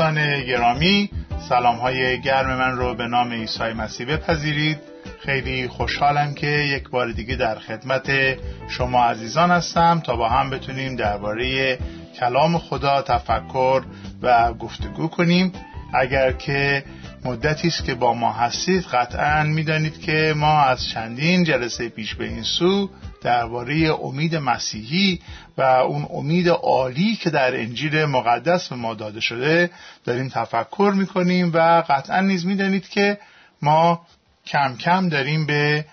دوستان گرامی سلام های گرم من رو به نام عیسی مسیح بپذیرید. خیلی خوشحالم که یک بار دیگه در خدمت شما عزیزان هستم تا با هم بتونیم درباره کلام خدا تفکر و گفتگو کنیم. اگر که مدتی است که با ما هستید قطعا می‌دانید که ما از چندین جلسه پیش به این سو درباره امید مسیحی و اون امید عالی که در انجیل مقدس به ما داده شده داریم تفکر می‌کنیم و قطعا نیز می‌دانید که ما کم کم داریم به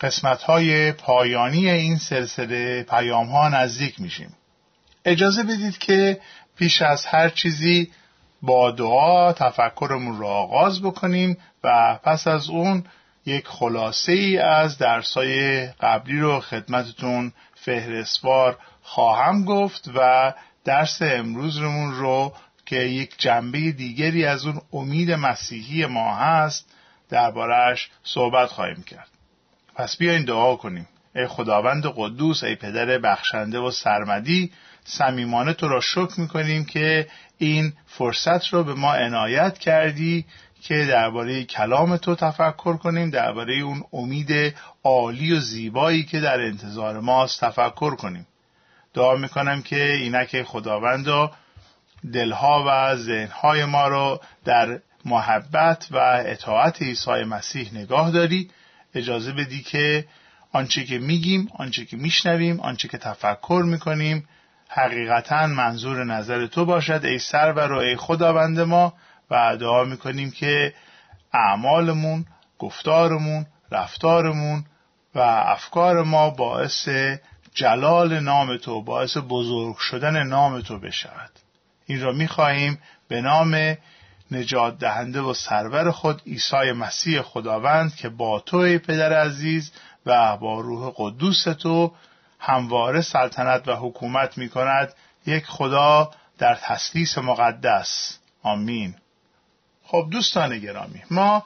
قسمت های پایانی این سلسله پیام ها نزدیک میشیم. اجازه بدید که پیش از هر چیزی با دعا تفکرمون رو آغاز بکنیم و پس از اون یک خلاصه ای از درسای قبلی رو خدمتتون فهرستوار خواهم گفت و درس امروزمون رو که یک جنبه دیگری از اون امید مسیحی ما هست دربارهش صحبت خواهیم کرد. پس بیاین دعا کنیم. ای خداوند قدوس ای پدر بخشنده و سرمدی صمیمانه تو را شکر می‌کنیم که این فرصت رو به ما عنایت کردی که درباره کلام تو تفکر کنیم درباره اون امید عالی و زیبایی که در انتظار ماست تفکر کنیم. دعا می‌کنم که اینک خداوند و دلها و ذهنهای ما رو در محبت و اطاعت عیسی مسیح نگاه داری. اجازه بدی که آنچه که میگیم آنچه که میشنویم آنچه که تفکر می‌کنیم حقیقتا منظور نظر تو باشد. ای سرور و ای خداوند ما و دعا می‌کنیم که اعمالمون گفتارمون رفتارمون و افکار ما باعث جلال نام تو باعث بزرگ شدن نام تو بشود. این را می‌خواهیم به نام نجات دهنده و سرور خود عیسی مسیح خداوند که با توی پدر عزیز و با روح قدوس تو همواره سلطنت و حکومت می کند یک خدا در تسلیس مقدس. آمین. خب دوستان گرامی ما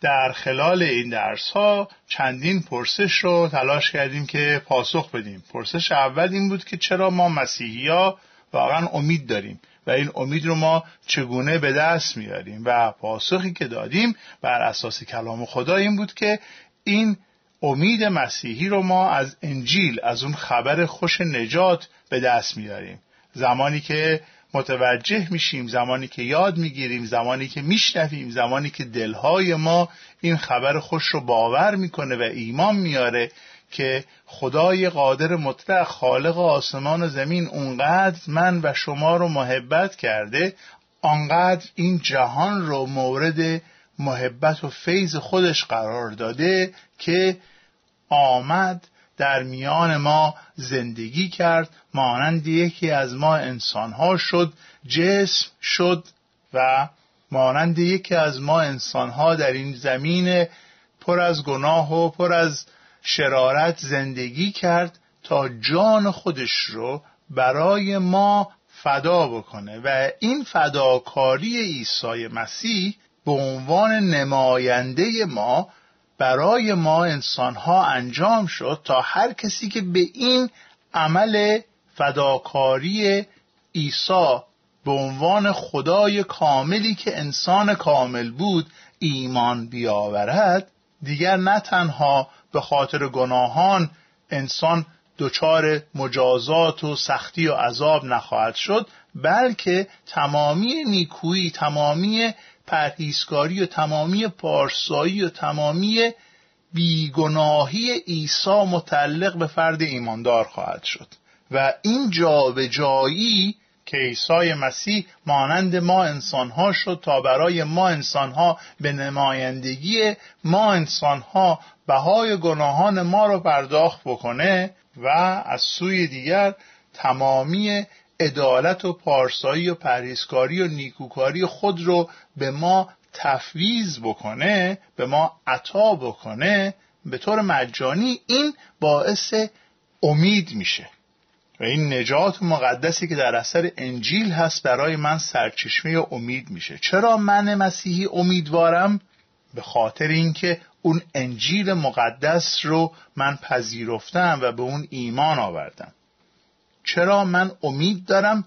در خلال این درس ها چندین پرسش رو تلاش کردیم که پاسخ بدیم. پرسش اول این بود که چرا ما مسیحی ها واقعا امید داریم و این امید رو ما چگونه به دست میاریم و پاسخی که دادیم بر اساس کلام خدا این بود که این امید مسیحی رو ما از انجیل از اون خبر خوش نجات به دست میاریم زمانی که متوجه میشیم زمانی که یاد می‌گیریم زمانی که میشنویم زمانی که دلهای ما این خبر خوش رو باور می‌کنه و ایمان میاره که خدای قادر مطلق خالق آسمان و زمین اونقدر من و شما رو محبت کرده آنقدر این جهان رو مورد محبت و فیض خودش قرار داده که آمد در میان ما زندگی کرد مانند یکی از ما انسانها شد جسم شد و مانند یکی از ما انسانها در این زمین پر از گناه و پر از شرارت زندگی کرد تا جان خودش رو برای ما فدا بکنه. و این فداکاری عیسی مسیح به عنوان نماینده ما برای ما انسان ها انجام شد تا هر کسی که به این عمل فداکاری عیسی به عنوان خدای کاملی که انسان کامل بود ایمان بیاورد دیگر نه تنها به خاطر گناهان انسان دچار مجازات و سختی و عذاب نخواهد شد بلکه تمامی نیکویی تمامی پرهیزکاری و تمامی پارسایی و تمامی بیگناهی عیسی متعلق به فرد ایماندار خواهد شد. و این جایی که عیسی مسیح مانند ما انسانها شد تا برای ما انسانها به نمایندگی ما انسانها بهای گناهان ما را پرداخت بکنه و از سوی دیگر تمامی عدالت و پارسایی و پرهیزکاری و نیکوکاری خود رو به ما تفویض بکنه به ما عطا بکنه به طور مجانی این باعث امید میشه. و این نجات مقدسی که در اثر انجیل هست برای من سرچشمه امید میشه. چرا من مسیحی امیدوارم؟ به خاطر اینکه اون انجیل مقدس رو من پذیرفتم و به اون ایمان آوردم. چرا من امید دارم؟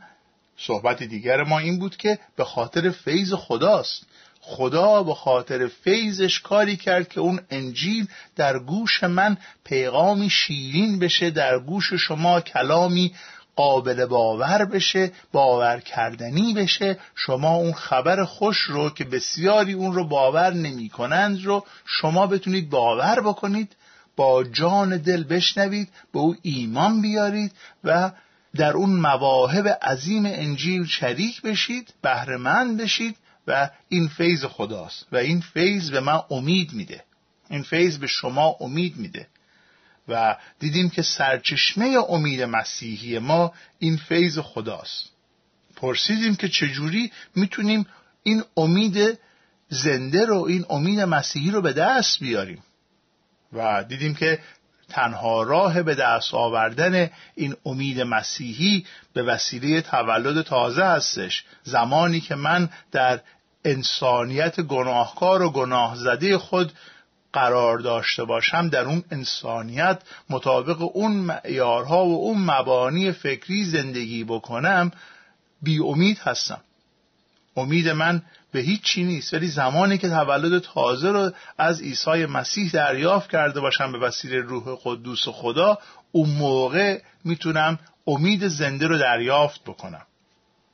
صحبت دیگر ما این بود که به خاطر فیض خداست. خدا به خاطر فیضش کاری کرد که اون انجیل در گوش من پیغامی شیرین بشه در گوش شما کلامی قابل باور بشه باور کردنی بشه. شما اون خبر خوش رو که بسیاری اون رو باور نمی کنند رو شما بتونید باور بکنید با جان دل بشنوید به او ایمان بیارید و در اون مواهب عظیم انجیل شریک بشید بهرهمند بشید و این فیض خداست و این فیض به من امید میده. این فیض به شما امید میده. و دیدیم که سرچشمه امید مسیحی ما این فیض خداست. پرسیدیم که چجوری می‌تونیم این امید زنده رو این امید مسیحی رو به دست بیاریم. و دیدیم که تنها راه به دست آوردن این امید مسیحی به وسیله تولد تازه هستش. زمانی که من در انسانیت گناهکار و گناه زده خود قرار داشته باشم در اون انسانیت مطابق اون معیارها و اون مبانی فکری زندگی بکنم بی امید هستم. امید من به هیچ چی نیست. ولی زمانی که تولد تازه رو از عیسی مسیح دریافت کرده باشم به وسیله روح قدوس خدا اون موقع می‌تونم امید زنده رو دریافت بکنم.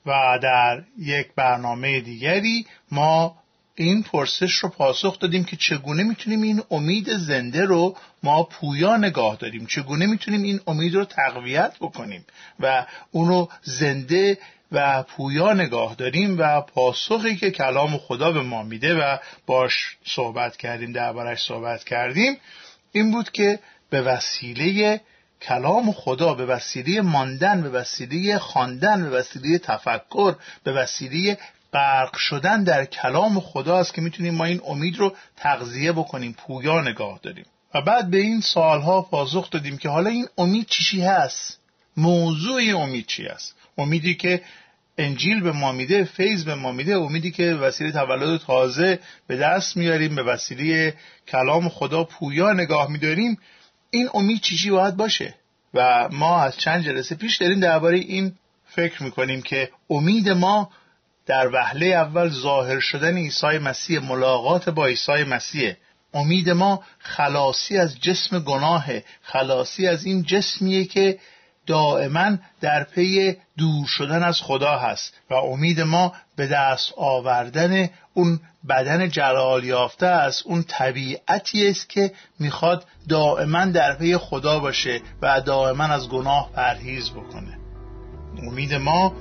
و در یک برنامه دیگری ما این پرسش رو پاسخ دادیم که چگونه می‌تونیم این امید زنده رو ما پویا نگاه داریم؟ چگونه می‌تونیم این امید رو تقویت بکنیم؟ و اونو زنده و پویا نگاه داریم و پاسخی که کلام خدا به ما میده و باش صحبت کردیم دربارش صحبت کردیم این بود که به وسیله کلام خدا به وسیله ماندن به وسیله خواندن به وسیله تفکر به وسیله غرق شدن در کلام خدا است که می‌تونیم ما این امید رو تغذیه بکنیم پویا نگاه داریم. و بعد به این سالها پاسخ دادیم که حالا این امید چی هست؟ موضوع امید چی است امیدی که انجیل به ما میده فیض به ما میده. امیدی که وسیله تولد تازه به دست میاریم به وسیله کلام خدا پویا نگاه میداریم. این امید چی باید باشه؟ و ما از چند جلسه پیش داریم درباره این فکر می‌کنیم که امید ما در وهله اول ظاهر شدن عیسی مسیح ملاقات با عیسی مسیح. امید ما خلاصی از جسم گناه خلاصی از این جسمیه که دائما در پی دور شدن از خدا هست و امید ما به دست آوردن اون بدن جلال یافته است اون طبیعتی است که می‌خواد دائما در پی خدا باشه و دائما از گناه پرهیز بکنه. امید ما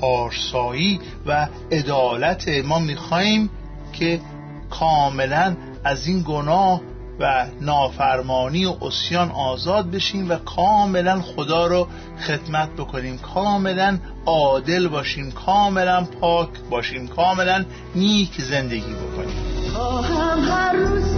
پارسایی و عدالت. ما می‌خواهیم که کاملا از این گناه و نافرمانی و اسیان آزاد بشیم و کاملا خدا رو خدمت بکنیم. کاملا عادل باشیم کاملا پاک باشیم کاملا نیک زندگی بکنیم. هر روز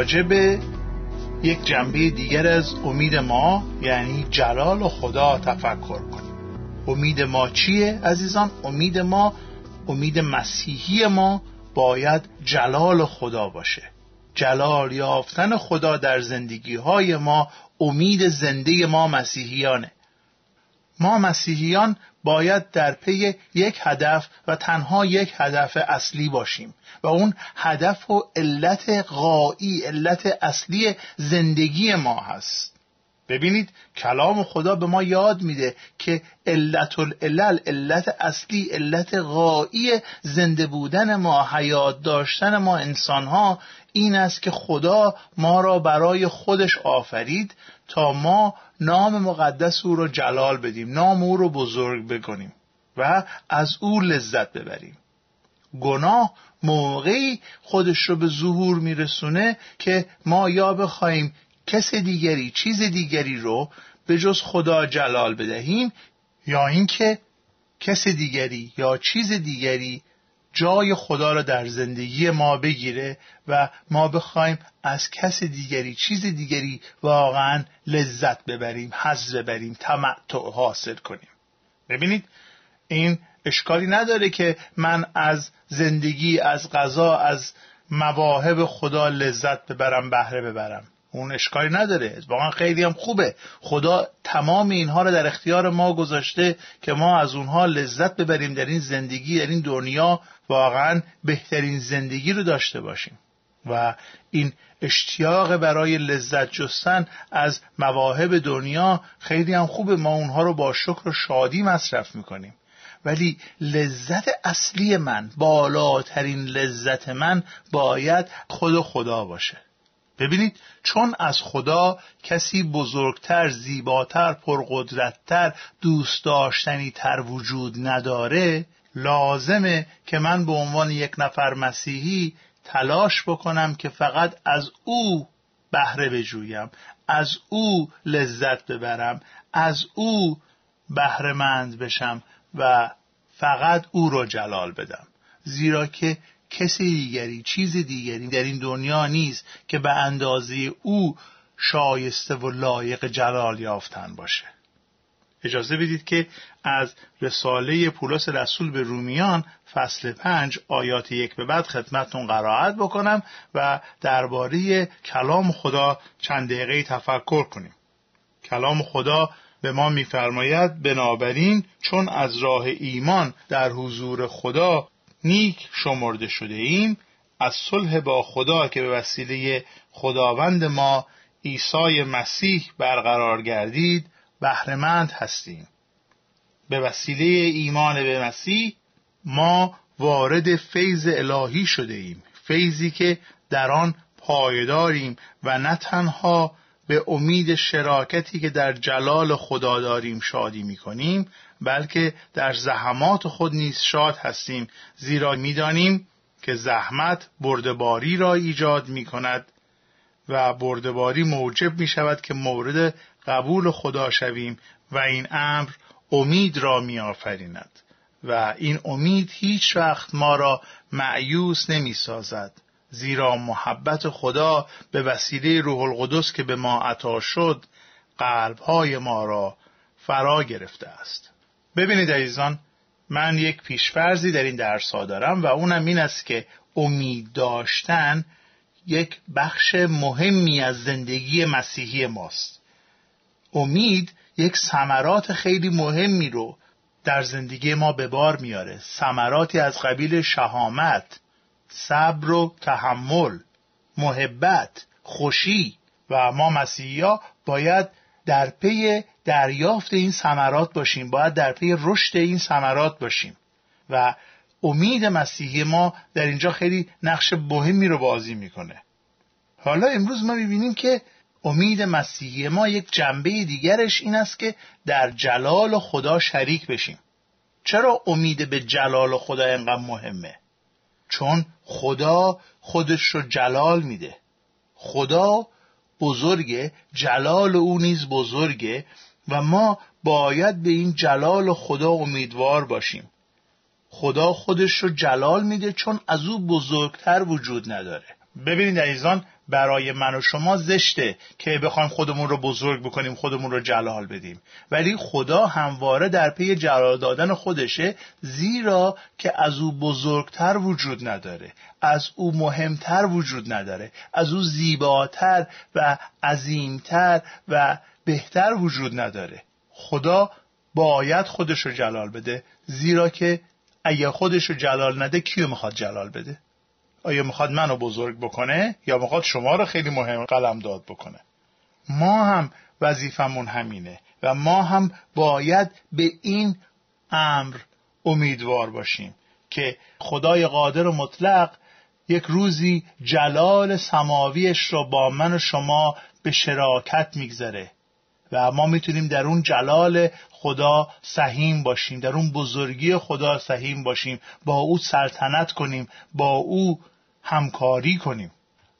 راجع به یک جنبه دیگر از امید ما یعنی جلال خدا تفکر کنیم. امید ما چیه عزیزان؟ امید ما امید مسیحی ما باید جلال خدا باشه. جلال یافتن خدا در زندگی های ما امید زنده ما مسیحیانه. ما مسیحیان باید در پی یک هدف و تنها یک هدف اصلی باشیم و اون هدف و علت غایی علت اصلی زندگی ما هست. ببینید کلام خدا به ما یاد میده که علت العلل علت اصلی علت غایی زنده بودن ما حیات داشتن ما انسان ها این است که خدا ما را برای خودش آفرید تا ما نام مقدس او را جلال بدیم نام او را بزرگ بکنیم و از او لذت ببریم. گناه موقعی خودش رو به ظهور میرسونه که ما یا بخواهیم کس دیگری چیز دیگری رو به جز خدا جلال بدهیم یا اینکه کس دیگری یا چیز دیگری جای خدا را در زندگی ما بگیره و ما بخوایم از کس دیگری چیز دیگری واقعا لذت ببریم حظ ببریم تمتع حاصل کنیم. ببینید این اشکالی نداره که من از زندگی از غذا از مواهب خدا لذت ببرم بهره ببرم. اون اشکالی نداره. واقعا خیلی هم خوبه. خدا تمام اینها رو در اختیار ما گذاشته که ما از اونها لذت ببریم در این زندگی در این دنیا. واقعا بهترین زندگی رو داشته باشیم. و این اشتیاق برای لذت جستن از مواهب دنیا خیلی هم خوبه. ما اونها رو با شکر و شادی مصرف می‌کنیم. ولی لذت اصلی من بالاترین لذت من باید خود خدا باشه. ببینید چون از خدا کسی بزرگتر زیباتر پرقدرتتر دوست داشتنی تر وجود نداره لازمه که من به عنوان یک نفر مسیحی تلاش بکنم که فقط از او بهره بجویم از او لذت ببرم از او بهرهمند بشم و فقط او را جلال بدم. زیرا که کسی دیگری چیز دیگری در این دنیا نیست که به اندازه او شایسته و لایق جلال یافتن باشه. اجازه بدید که از رساله پولس رسول به رومیان فصل پنج آیات یک به بعد خدمتتون قرائت بکنم و درباره کلام خدا چند دقیقه تفکر کنیم. کلام خدا به ما میفرماید بنابراین چون از راه ایمان در حضور خدا نیک شمرده شده ایم. از صلح با خدا که به وسیله خداوند ما عیسی مسیح برقرار گردید بهرهمند هستیم. به وسیله ایمان به مسیح ما وارد فیض الهی شده ایم. فیضی که در آن پایداریم و نه تنها به امید شراکتی که در جلال خدا داریم شادی می کنیم بلکه در زحمات خود نیز شاد هستیم زیرا می‌دانیم که زحمت بردباری را ایجاد می کند و بردباری موجب می شود که مورد قبول خدا شویم و این امر امید را می آفریند و این امید هیچ وقت ما را معیوس نمی سازد زیرا محبت خدا به وسیله روح القدس که به ما عطا شد قلبهای ما را فرا گرفته است. ببینید عزیزان من یک پیشفرزی در این درس ها دارم و اونم این است که امید داشتن یک بخش مهمی از زندگی مسیحی ماست. امید یک ثمرات خیلی مهمی رو در زندگی ما به بار میاره. ثمراتی از قبیل شهامت صبر و تحمل محبت خوشی و ما مسیحی باید در پی دریافت این ثمرات باشیم. باید در پی رشد این ثمرات باشیم. و امید مسیحی ما در اینجا خیلی نقش مهمی رو بازی می‌کنه. حالا امروز ما می‌بینیم که امید مسیحی ما یک جنبه دیگرش این است که در جلال خدا شریک بشیم. چرا امید به جلال خدا اینقدر مهمه؟ چون خدا خودش رو جلال میده. خدا بزرگه جلال او نیز بزرگه و ما باید به این جلال خدا امیدوار باشیم. خدا خودش رو جلال میده چون از او بزرگتر وجود نداره. ببینید عزیزان برای من و شما زشته که بخوایم خودمون رو بزرگ بکنیم خودمون رو جلال بدیم. ولی خدا همواره در پی جلال دادن خودشه زیرا که از او بزرگتر وجود نداره از او مهمتر وجود نداره از او زیباتر و عظیمتر و بهتر وجود نداره. خدا باید خودش رو جلال بده زیرا که اگه خودش رو جلال نده کیو می‌خواد جلال بده؟ آیا می‌خواد منو بزرگ بکنه یا می‌خواد شما رو خیلی مهم قلم داد بکنه؟ ما هم وظیفمون همینه و ما هم باید به این امر امیدوار باشیم که خدای قادر و مطلق یک روزی جلال سماویش را با من و شما به شراکت میگذره و ما می‌تونیم در اون جلال خدا سهیم باشیم در اون بزرگی خدا سهیم باشیم با او سلطنت کنیم با او همکاری کنیم.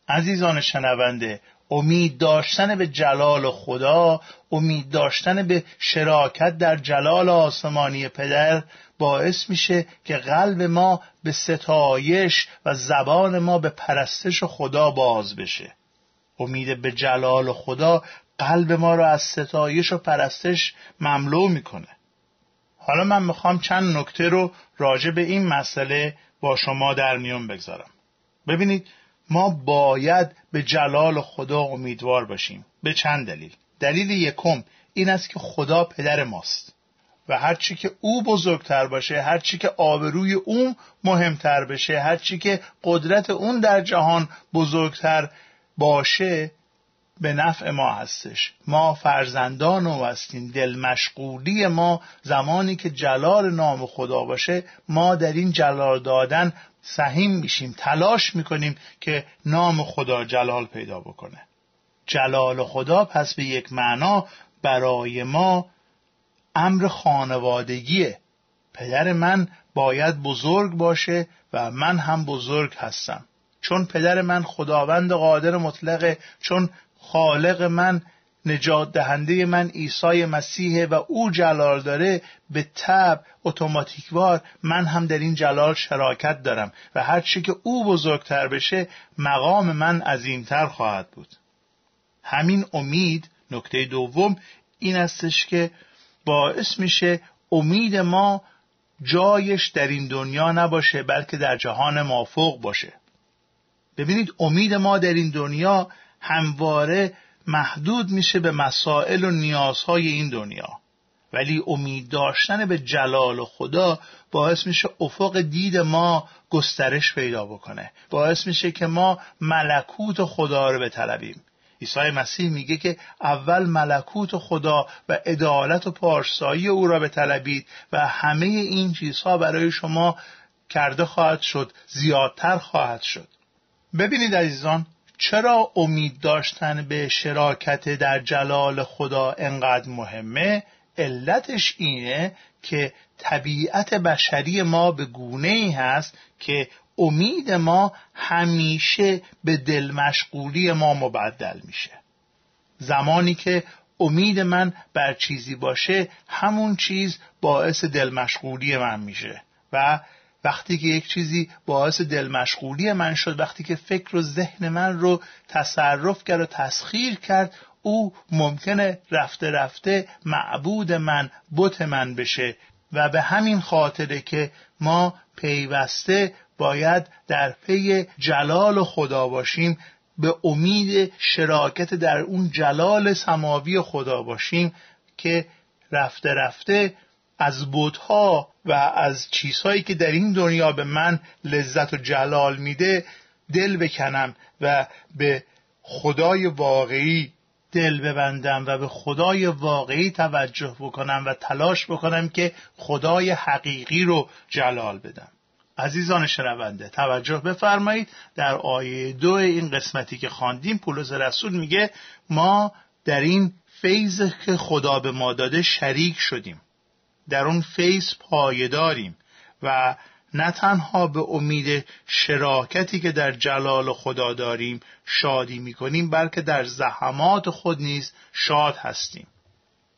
عزیزان شنونده امید داشتن به جلال خدا امید داشتن به شراکت در جلال آسمانی پدر باعث میشه که قلب ما به ستایش و زبان ما به پرستش خدا باز بشه. امید به جلال خدا قلب ما را از ستایش و پرستش مملو می‌کنه. حالا من می‌خوام چند نکته رو راجع به این مسئله با شما در میون بگذارم. ببینید ما باید به جلال خدا امیدوار باشیم. به چند دلیل؟ دلیل یکم این است که خدا پدر ماست و هرچی که او بزرگتر باشه هرچی که آبروی او مهمتر بشه هرچی که قدرت اون در جهان بزرگتر باشه به نفع ما هستش. ما فرزندان او هستیم دل مشغولی ما زمانی که جلال نام خدا باشه ما در این جلال دادن سهیم میشیم تلاش می‌کنیم که نام خدا جلال پیدا بکنه. جلال خدا پس به یک معنا برای ما امر خانوادگیه. پدر من باید بزرگ باشه و من هم بزرگ هستم. چون پدر من خداوند قادر مطلقه چون خالق من نجات دهنده من عیسی مسیح و او جلال داره به تب اتوماتیکوار من هم در این جلال شراکت دارم و هر چی که او بزرگتر بشه مقام من عظیمتر خواهد بود. همین امید نکته دوم این استش که باعث میشه امید ما جایش در این دنیا نباشه بلکه در جهان مافوق باشه. ببینید امید ما در این دنیا همواره محدود میشه به مسائل و نیازهای این دنیا. ولی امید داشتن به جلال خدا باعث میشه افق دید ما گسترش پیدا بکنه. باعث میشه که ما ملکوت خدا رو بطلبیم. عیسی مسیح میگه که اول ملکوت خدا و عدالت و پارسایی او را بطلبید و همه این چیزها برای شما کرده خواهد شد زیادتر خواهد شد. ببینید عزیزان چرا امید داشتن به شراکت در جلال خدا انقدر مهمه؟ علتش اینه که طبیعت بشری ما به گونه ای هست که امید ما همیشه به دل مشغولی ما مبدل میشه. زمانی که امید من بر چیزی باشه همون چیز باعث دل مشغولی من میشه و وقتی که یک چیزی باعث دل مشغولی من شد وقتی که فکر و ذهن من رو تصرف کرد و تسخیر کرد او ممکنه رفته رفته معبود من بت من بشه. و به همین خاطره که ما پیوسته باید در پی جلال خدا باشیم به امید شراکت در اون جلال سماوی خدا باشیم که رفته رفته از بودها و از چیزهایی که در این دنیا به من لذت و جلال میده دل بکنم و به خدای واقعی دل ببندم و به خدای واقعی توجه بکنم و تلاش بکنم که خدای حقیقی رو جلال بدم. عزیزان شنونده توجه بفرمایید. در آیه دو این قسمتی که خواندیم پولس رسول میگه ما در این فیض که خدا به ما داده شریک شدیم. در اون فیض پایداریم و نه تنها به امید شراکتی که در جلال خدا داریم شادی می‌کنیم بلکه در زحمات خود نیز شاد هستیم.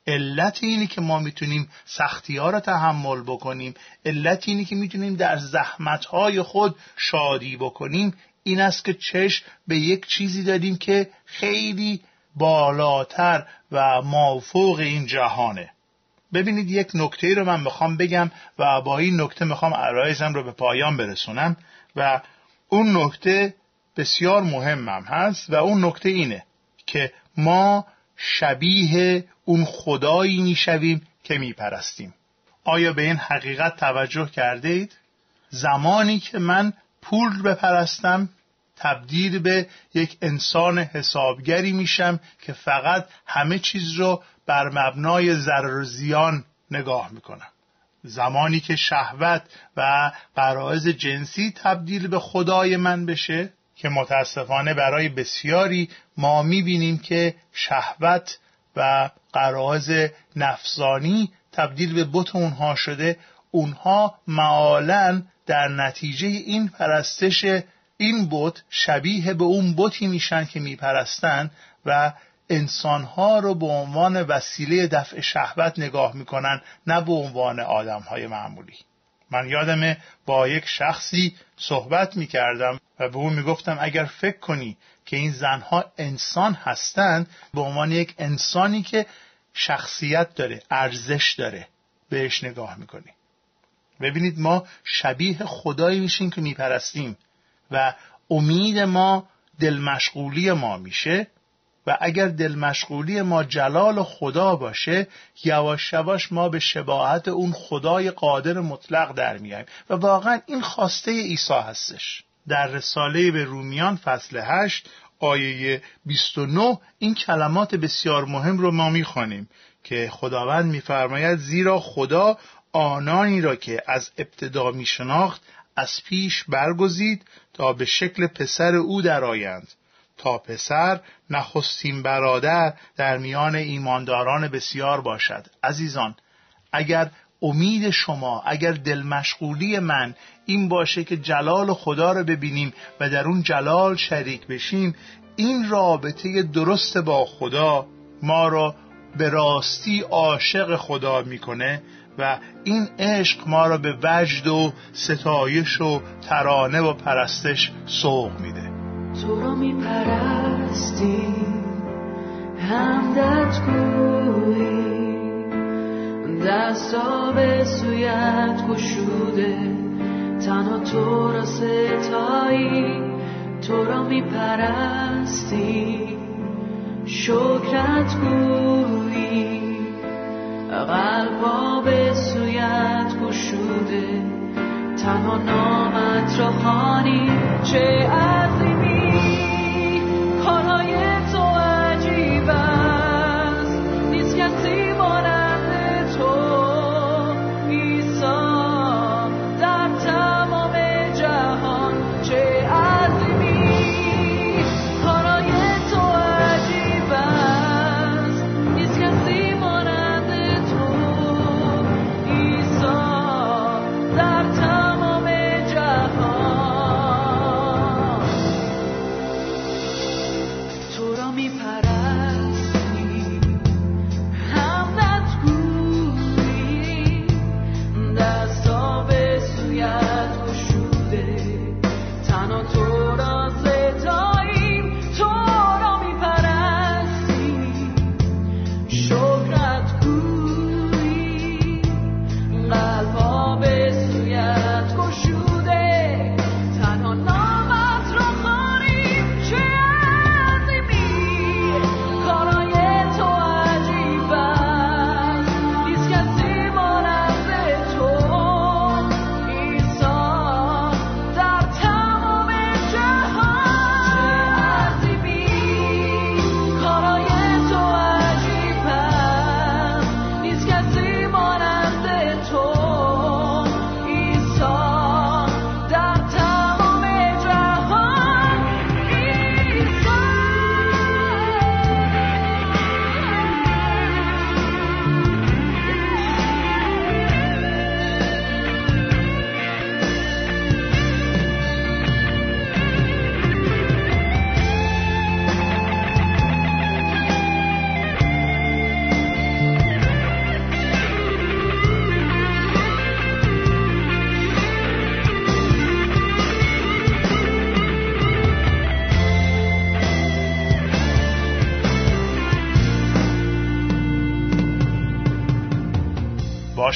علت اینی که ما می‌تونیم سختی ها را تحمل بکنیم. علت اینی که می‌تونیم در زحمت های خود شادی بکنیم. این است که چشم به یک چیزی داریم که خیلی بالاتر و مافوق این جهانه. ببینید یک نکته رو من می‌خوام بگم و با این نکته می‌خوام عرایزم رو به پایان برسونم و اون نکته بسیار مهمم هست و اون نکته اینه که ما شبیه اون خدایی می‌شویم که میپرستیم آیا به این حقیقت توجه کرده اید؟ زمانی که من پول بپرستم تبدیل به یک انسان حسابگری میشم که فقط همه چیز رو بر مبنای ضرر زیان نگاه می‌کنم. زمانی که شهوت و قرائز جنسی تبدیل به خدای من بشه که متاسفانه برای بسیاری ما می‌بینیم که شهوت و قرائز نفسانی تبدیل به بت اونها شده اونها معالا در نتیجه این پرستش این بت شبیه به اون بتی میشن که میپرستن و انسانها رو به عنوان وسیله دفع شهوت نگاه می‌کنن نه به عنوان آدمهای معمولی. من یادمه با یک شخصی صحبت می‌کردم و به اون می‌گفتم اگر فکر کنی که این زنها انسان هستند به عنوان یک انسانی که شخصیت داره ارزش داره بهش نگاه می‌کنی. ببینید ما شبیه خدایی میشیم که میپرستیم. و امید ما دل مشغولی ما میشه و اگر دل مشغولی ما جلال خدا باشه یواش یواش ما به شباهت اون خدای قادر مطلق در میاییم و واقعا این خواسته عیسی هستش. در رساله به رومیان فصل 8 آیه 29 این کلمات بسیار مهم رو ما می‌خوانیم که خداوند میفرماید زیرا خدا آنانی را که از ابتدا میشناخت از پیش برگزید تا به شکل پسر او درآیند. تا پسر نخستین برادر در میان ایمانداران بسیار باشد. عزیزان اگر امید شما اگر دل مشغولی من این باشه که جلال خدا رو ببینیم و در اون جلال شریک بشیم این رابطه درست با خدا ما را به راستی عاشق خدا می‌کنه. و این عشق ما را به وجد و ستایش و ترانه و پرستش سوق میده. تو را میپرستی همدت گویی دستا به سویت گشوده تنها تو را ستایی. تو را میپرستی شکرت گویی قلبا به سویت گشوده. تنها نامت را خانی چه عظیمی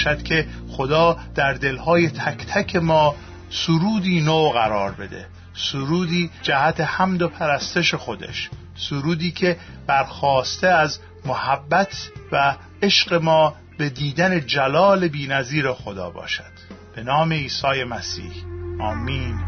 باشد که خدا در دلهای تک تک ما سرودی نو قرار بده. سرودی جهت حمد و پرستش خودش. سرودی که برخواسته از محبت و عشق ما به دیدن جلال بینظیر خدا باشد. به نام عیسی مسیح. آمین.